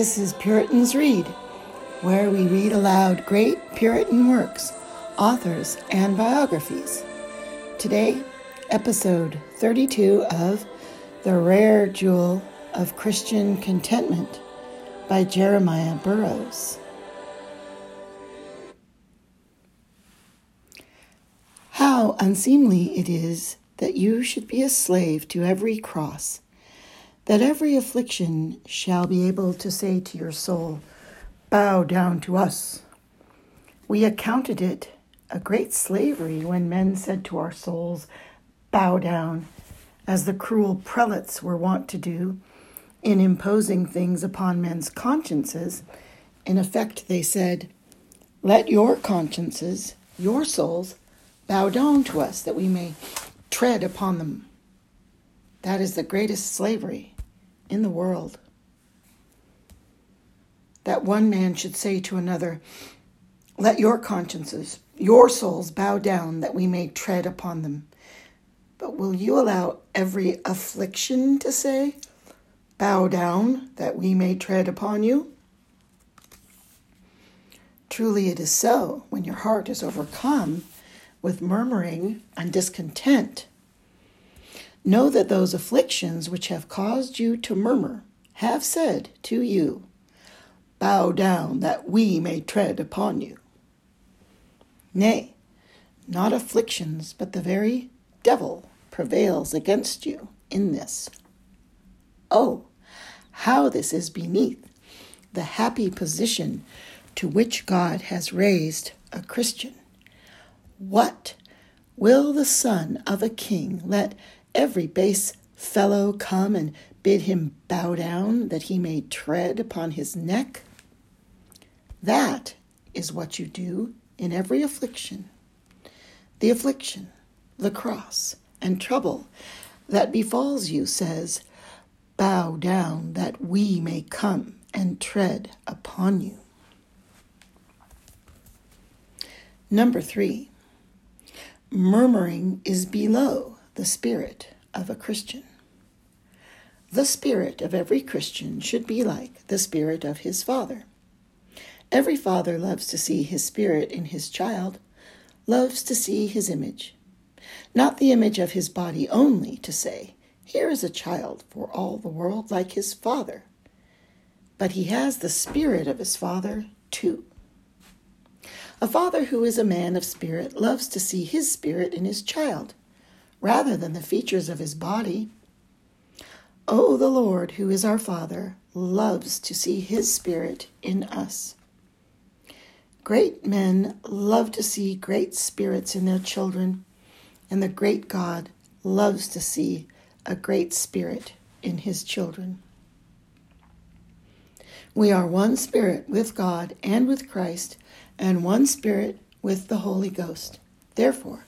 This is Puritans Read, where we read aloud great Puritan works, authors, and biographies. Today, episode 32 of The Rare Jewel of Christian Contentment by Jeremiah Burroughs. How unseemly it is that you should be a slave to every cross that every affliction shall be able to say to your soul, Bow down to us. We accounted it a great slavery when men said to our souls, Bow down, as the cruel prelates were wont to do in imposing things upon men's consciences. In effect, they said, Let your consciences, your souls, bow down to us that we may tread upon them. That is the greatest slavery in the world. That one man should say to another, Let your consciences, your souls bow down that we may tread upon them. But will you allow every affliction to say, Bow down that we may tread upon you? Truly it is so when your heart is overcome with murmuring and discontent Know that those afflictions which have caused you to murmur have said to you, Bow down that we may tread upon you. Nay, not afflictions, but the very devil prevails against you in this. Oh, how this is beneath the happy position to which God has raised a Christian. What will the son of a king let every base fellow come and bid him bow down that he may tread upon his neck? That is what you do in every affliction. The affliction, the cross, and trouble that befalls you says, Bow down that we may come and tread upon you. Number three, murmuring is below the spirit of a Christian. The spirit of every Christian should be like the spirit of his father. Every father loves to see his spirit in his child, loves to see his image. Not the image of his body only, to say, Here is a child for all the world like his father. But he has the spirit of his father too. A father who is a man of spirit loves to see his spirit in his child rather than the features of his body. Oh, the Lord, who is our Father, loves to see his Spirit in us. Great men love to see great spirits in their children, and the great God loves to see a great spirit in his children. We are one spirit with God and with Christ, and one spirit with the Holy Ghost. Therefore,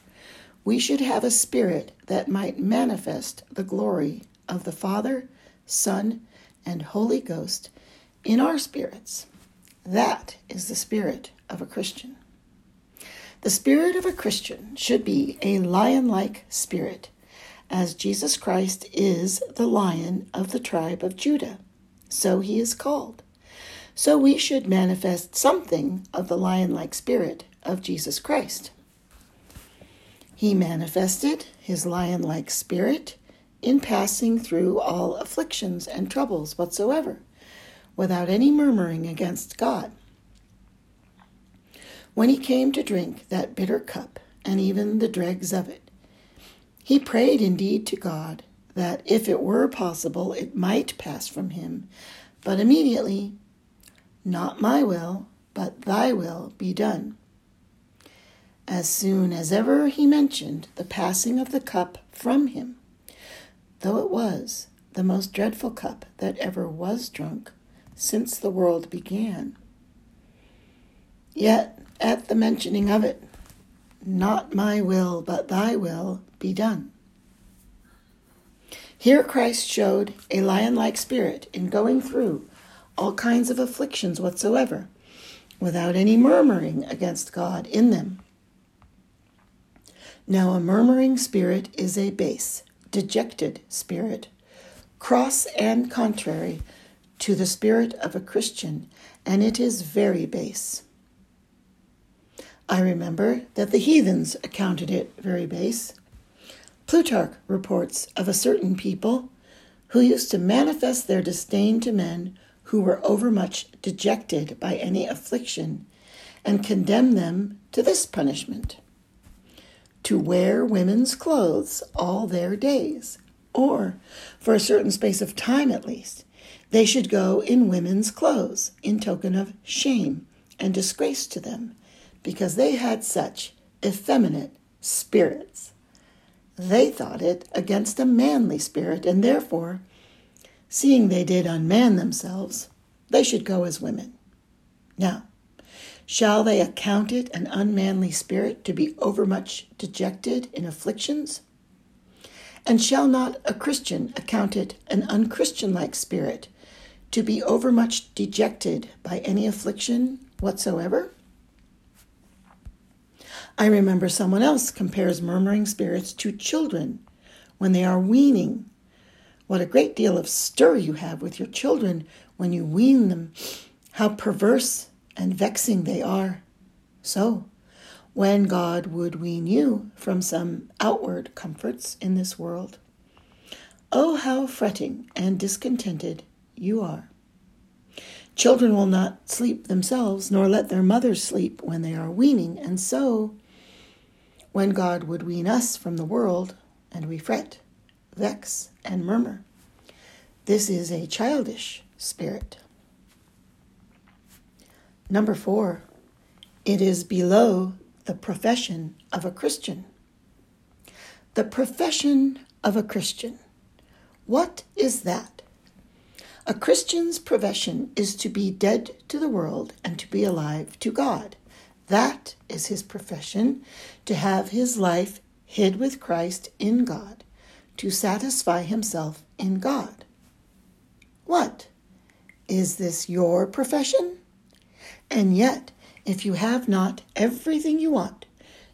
we should have a spirit that might manifest the glory of the Father, Son, and Holy Ghost in our spirits. That is the spirit of a Christian. The spirit of a Christian should be a lion like spirit, as Jesus Christ is the lion of the tribe of Judah. So he is called. So we should manifest something of the lion like spirit of Jesus Christ. He manifested his lion like spirit in passing through all afflictions and troubles whatsoever, without any murmuring against God. When he came to drink that bitter cup, and even the dregs of it, he prayed indeed to God that if it were possible it might pass from him, but immediately, Not my will, but thy will be done as soon as ever he mentioned the passing of the cup from him, though it was the most dreadful cup that ever was drunk since the world began. Yet, at the mentioning of it, not my will, but thy will be done. Here Christ showed a lion like spirit in going through all kinds of afflictions whatsoever, without any murmuring against God in them. Now, a murmuring spirit is a base, dejected spirit, cross and contrary to the spirit of a Christian, and it is very base. I remember that the heathens accounted it very base. Plutarch reports of a certain people who used to manifest their disdain to men who were overmuch dejected by any affliction, and condemn them to this punishment to wear women's clothes all their days, or for a certain space of time at least, they should go in women's clothes in token of shame and disgrace to them, because they had such effeminate spirits. They thought it against a manly spirit, and therefore, seeing they did unman themselves, they should go as women. Now, shall they account it an unmanly spirit to be overmuch dejected in afflictions? And shall not a Christian account it an unchristian-like spirit to be overmuch dejected by any affliction whatsoever? I remember someone else compares murmuring spirits to children when they are weaning. What a great deal of stir you have with your children when you wean them. How perverse and vexing they are. So, when God would wean you from some outward comforts in this world, oh, how fretting and discontented you are. Children will not sleep themselves, nor let their mothers sleep when they are weaning, and so, when God would wean us from the world, and we fret, vex, and murmur, this is a childish spirit. Number four, it is below the profession of a Christian. The profession of a Christian. What is that? A Christian's profession is to be dead to the world and to be alive to God. That is his profession, to have his life hid with Christ in God, to satisfy himself in God. What? Is this your profession? And yet, if you have not everything you want,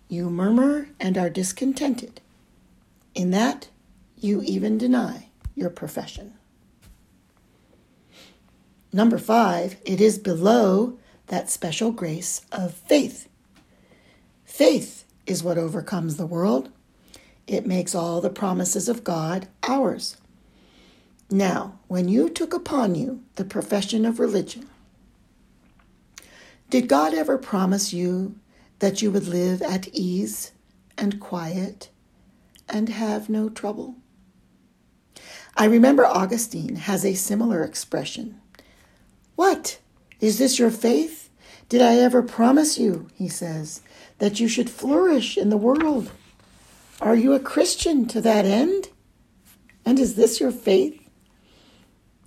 you murmur and are discontented. In that, you even deny your profession. Number five, it is below that special grace of faith. Faith is what overcomes the world. It makes all the promises of God ours. Now, when you took upon you the profession of religion, did God ever promise you that you would live at ease and quiet and have no trouble? I remember Augustine has a similar expression. What? Is this your faith? Did I ever promise you, he says, that you should flourish in the world? Are you a Christian to that end? And is this your faith?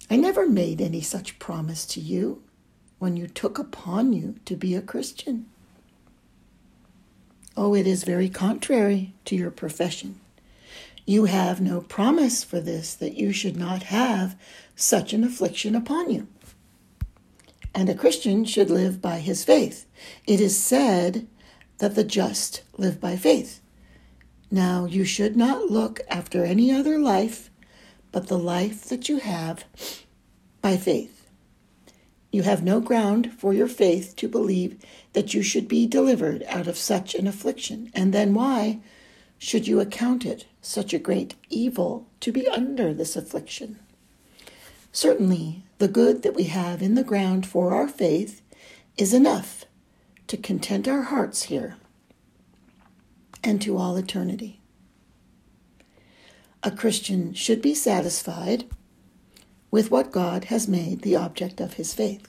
I never made any such promise to you when you took upon you to be a Christian. Oh, it is very contrary to your profession. You have no promise for this that you should not have such an affliction upon you. And a Christian should live by his faith. It is said that the just live by faith. Now, you should not look after any other life but the life that you have by faith. You have no ground for your faith to believe that you should be delivered out of such an affliction. And then why should you account it such a great evil to be under this affliction? Certainly, the good that we have in the ground for our faith is enough to content our hearts here and to all eternity. A Christian should be satisfied with what God has made the object of his faith.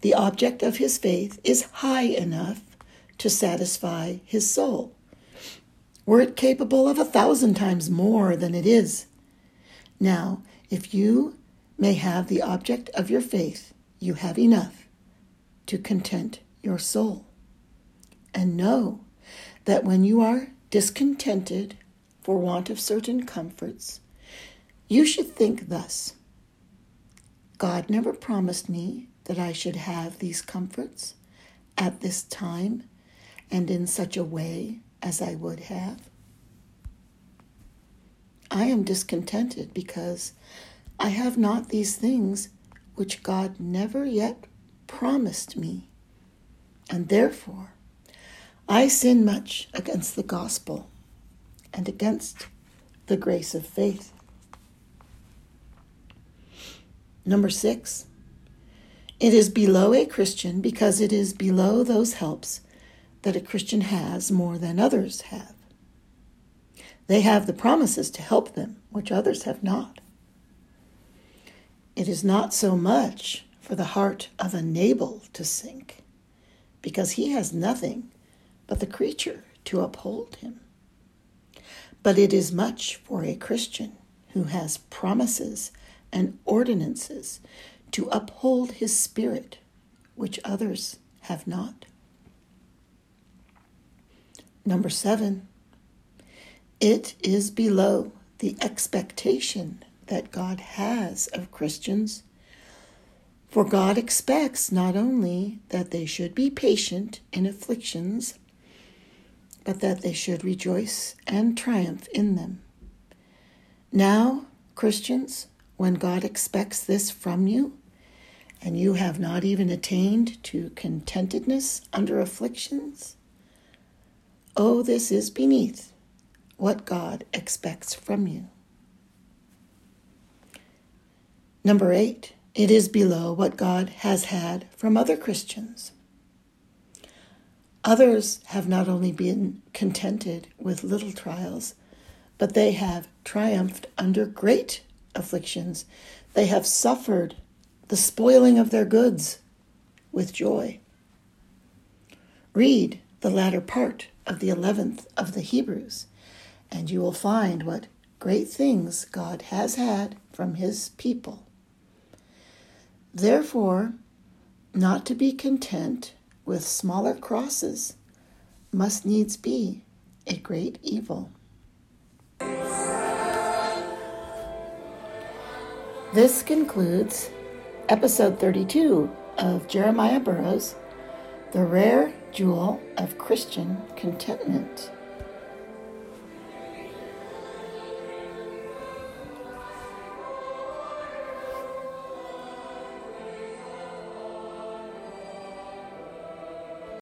The object of his faith is high enough to satisfy his soul. Were it capable of a thousand times more than it is. Now, if you may have the object of your faith, you have enough to content your soul. And know that when you are discontented for want of certain comforts, you should think thus God never promised me that I should have these comforts at this time and in such a way as I would have. I am discontented because I have not these things which God never yet promised me, and therefore I sin much against the gospel and against the grace of faith. Number six, it is below a Christian because it is below those helps that a Christian has more than others have. They have the promises to help them, which others have not. It is not so much for the heart of a Nabal to sink, because he has nothing but the creature to uphold him. But it is much for a Christian who has promises and ordinances to uphold his spirit, which others have not. Number seven, it is below the expectation that God has of Christians. For God expects not only that they should be patient in afflictions, but that they should rejoice and triumph in them. Now, Christians, when God expects this from you, and you have not even attained to contentedness under afflictions, oh, this is beneath what God expects from you. Number eight, it is below what God has had from other Christians. Others have not only been contented with little trials, but they have triumphed under great afflictions. They have suffered the spoiling of their goods with joy. Read the latter part of the 11th of the Hebrews, and you will find what great things God has had from his people. Therefore, not to be content with smaller crosses must needs be a great evil. This concludes episode 32 of Jeremiah Burroughs, The Rare Jewel of Christian Contentment.